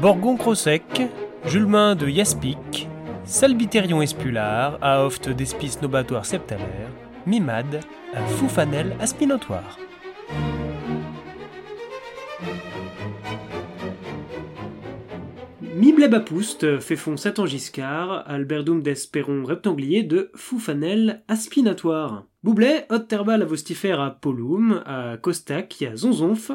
Borgon Crosec, Julmin de Yaspic, Salbiterion Espular, Aoft d'Espis Nobatoire Septalaire, Mimade, Foufanel Aspinotoire. Miblebapoust fait fond Satan Giscard, Alberdum d'Esperon rectanglier de Foufanel aspinatoire. Boublet, hot terbal à vostifère à Polum, à Costac, à Zonzonf,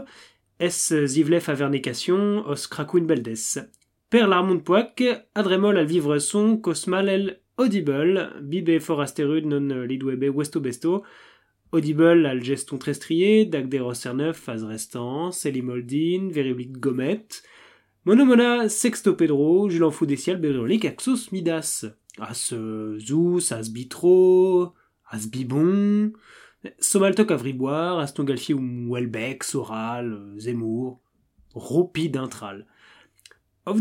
S. Zivlef à Vernécation, Os Krakoun Beldes. Per l'Armond Poic, Adremol al vivre son, Cosmal el Audible, Bibe forasterud non lidwebe westo besto, Audible al geston trestrier, Dagderos Cerneuf, Faz restant, Selimoldin, Veriblic Gomet, Monomona Sexto Pedro, Jules Fou des ciels, Bédrolic, Axos Midas, As Zeus, As Bitro, As Bibon, Somaltok Avriboire, Astongalfi ou Welbeck, Soral, Zemmour, Ropi d'Intral.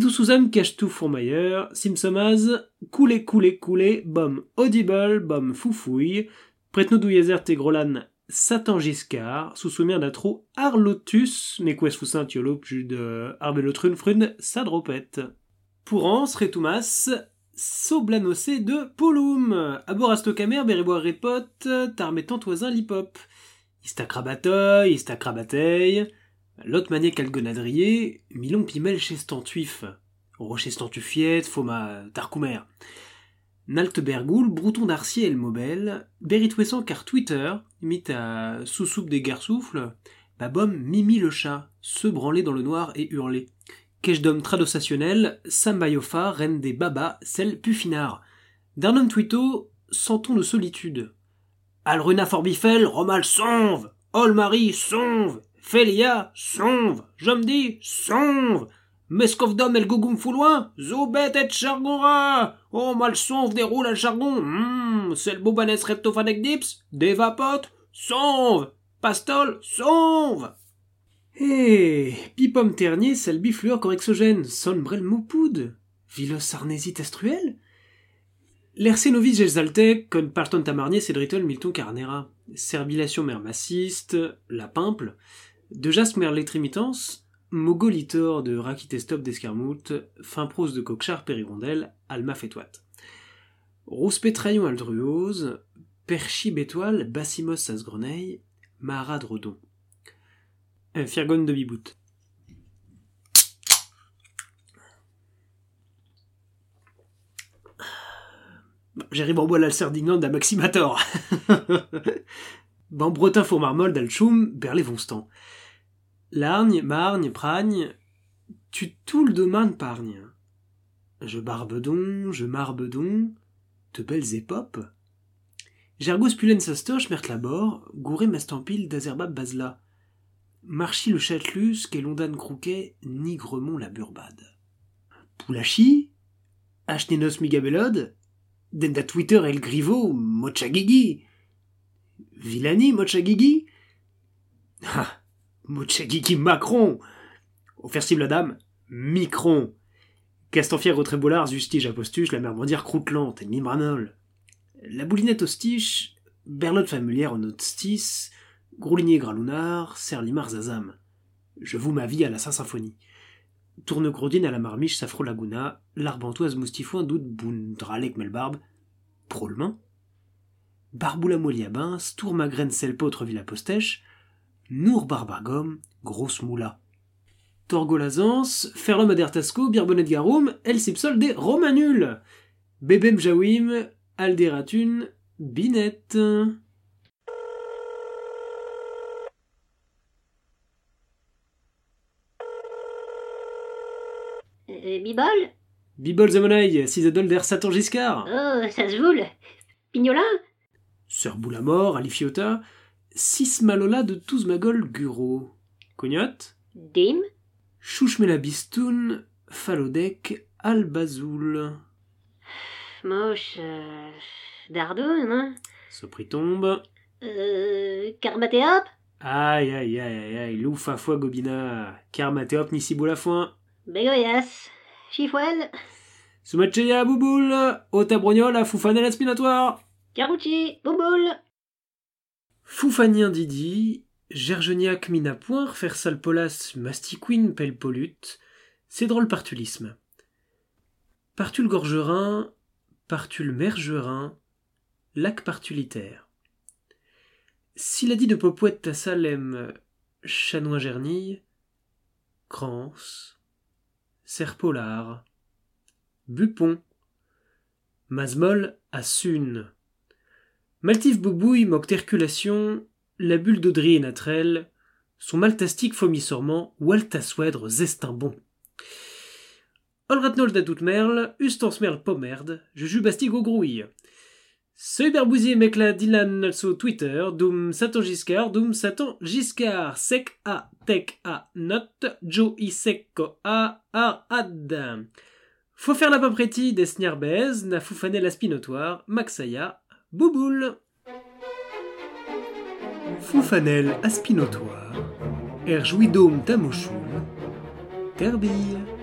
Souzam Cachtou Fourmailleur, Simsomaz, Coulé Coulé Coulé, Bom Audible, Bom Foufouille, Pretno Douyezer Tegrolan Satan Giscard, sous-soumier d'atro Arlotus, Neques Foussin Tiolop, Jude Arbelotrun Frun, Sadropet. Pourance, Retoumas, Soblanosé de Polum, Aborastocamer, Beribois Repot, Tarmetant Toisin Lipop, Istacrabatoy, Istacrabatei, Lot Maniac Algonadrier, Milon Pimel Chestantuif, Rochestantufiette, Foma Tarcoumer. Naltebergoul, Brouton d'Arcier et le Mobel, Beritouessant car Twitter, imite à Sous-Soupe des Garsoufles, Babom Mimi le chat, se branler dans le noir et hurler. D'homme tradossationnel, Sambayofa, reine des babas, celle Puffinard. D'un homme twito, sentons de solitude. Alruna Forbifel, Romal sonve, Olmarie sonve, Félia sonve, Jomdi sonve, Meskovdom el gougoum fouloin, Zobet et chargora, Oh mal sonve déroule al charbon, hum, c'est le bobanes reptophanek dips, Dévapote, sonve, Pastol, sonve. Eh, pipom ternier, sel bifluor correxogène, son brel moupoud, vilos arnésie testruel? L'Ersenovis Gesaltec, con parton tamarnier cédritol milton carnera, serbilation mermaciste, la pimple, de jasme l'étrimitance, Mogolitor de Rakitestop d'Escarmoute, fin prose de Coquechard Périgondel, Alma Fétoite. Rouspétraillon Aldruose, Perchi Bétoile, Bassimos Asgreneil, Marad Redon. Un Firgone de Bibout. J'arrive en bois l'alcerdignan d'un Maximator. Bambretin four marmol d'Alchum, Berlé. Largne, margne, pragne, tu tout le domaine pargne. Je barbedon, je marbedon, de belles épopes. Gergos pulen sastoche, mert labor, gouré mastampil d'azerbab basla. Marchi le châtelus, qu'est crouquet, nigremont la burbade. Poulachi, Ashnenos migabelode, denda Twitter el grivo, mochagigi. Villani, mochagigi? Ah, Mochagiki Macron Offercible la dame, Micron Castanfière au trébolard, apostuche, la mère mondière croûtelante et mimranol. La boulinette hostiche, berlotte familière en hostis, grouligné gralounard, serlimar zazam. Je vous ma vie à la Saint-Symphonie. Tourne grodine à la marmiche safro laguna, l'arbantoise moustifouin doute boun dralek melbarbe, prolemain. Barboula moliabin, stour magren selpotre villa postèche, Nour Barbagom, grosse moula. Torgolazans, Ferlom Adertasco, Birbonet Garum, El Sipsol des Romanul. Bébem Jawim, Alderatun, Binet. Euh, Bibol Bibol Zamonaï, Cisadol der Satan Giscard. Oh, ça se voule. Pignolin Sœur Boulamor, Alifiota, Sismalola de Touzmagol Guro. Cognotte Dim Chouchmelabistoun, Falodek, Albazoul. Moche. Euh, Dardoun, hein Sopritombe. Euh. Carmatéop Aïe aïe aïe aïe aïe, loufa foi gobina, Carmatéop la foin. Bégoyas, Chifouel. Soumacheya bouboule, Otabrognol à Foufanel aspiratoire. Carouchi, bouboule. Foufanien Didi, Gergeniac Minapoint, Salpolas Mastiquin Pelpolut, C'est drôle partulisme. Partul gorgerin, partul mergerin, lac partulitaire. S'il a dit de Popouette à Salem, chanoin gernille, crance, serpolar, bupon, masmol à Sune. Maltif boubouille mocterculation, la bulle d'audry et natrelle, son maltastique fomissorement ou altasouèdre zestimbon. Olratnol da toute merle, ustance merle pommerde, jujubastig au grouille. Ce berbousier mecla Dylan also Twitter, dum Satan Giscard, dum Satan Giscard, sec a tech a note, jo i secco a ar ad. Faut faire la papretti des sniarbez, na foufané la spinotoire, maxaya, bouboule. Foufanel aspinotoire, erjouidome tamochoul, terbille.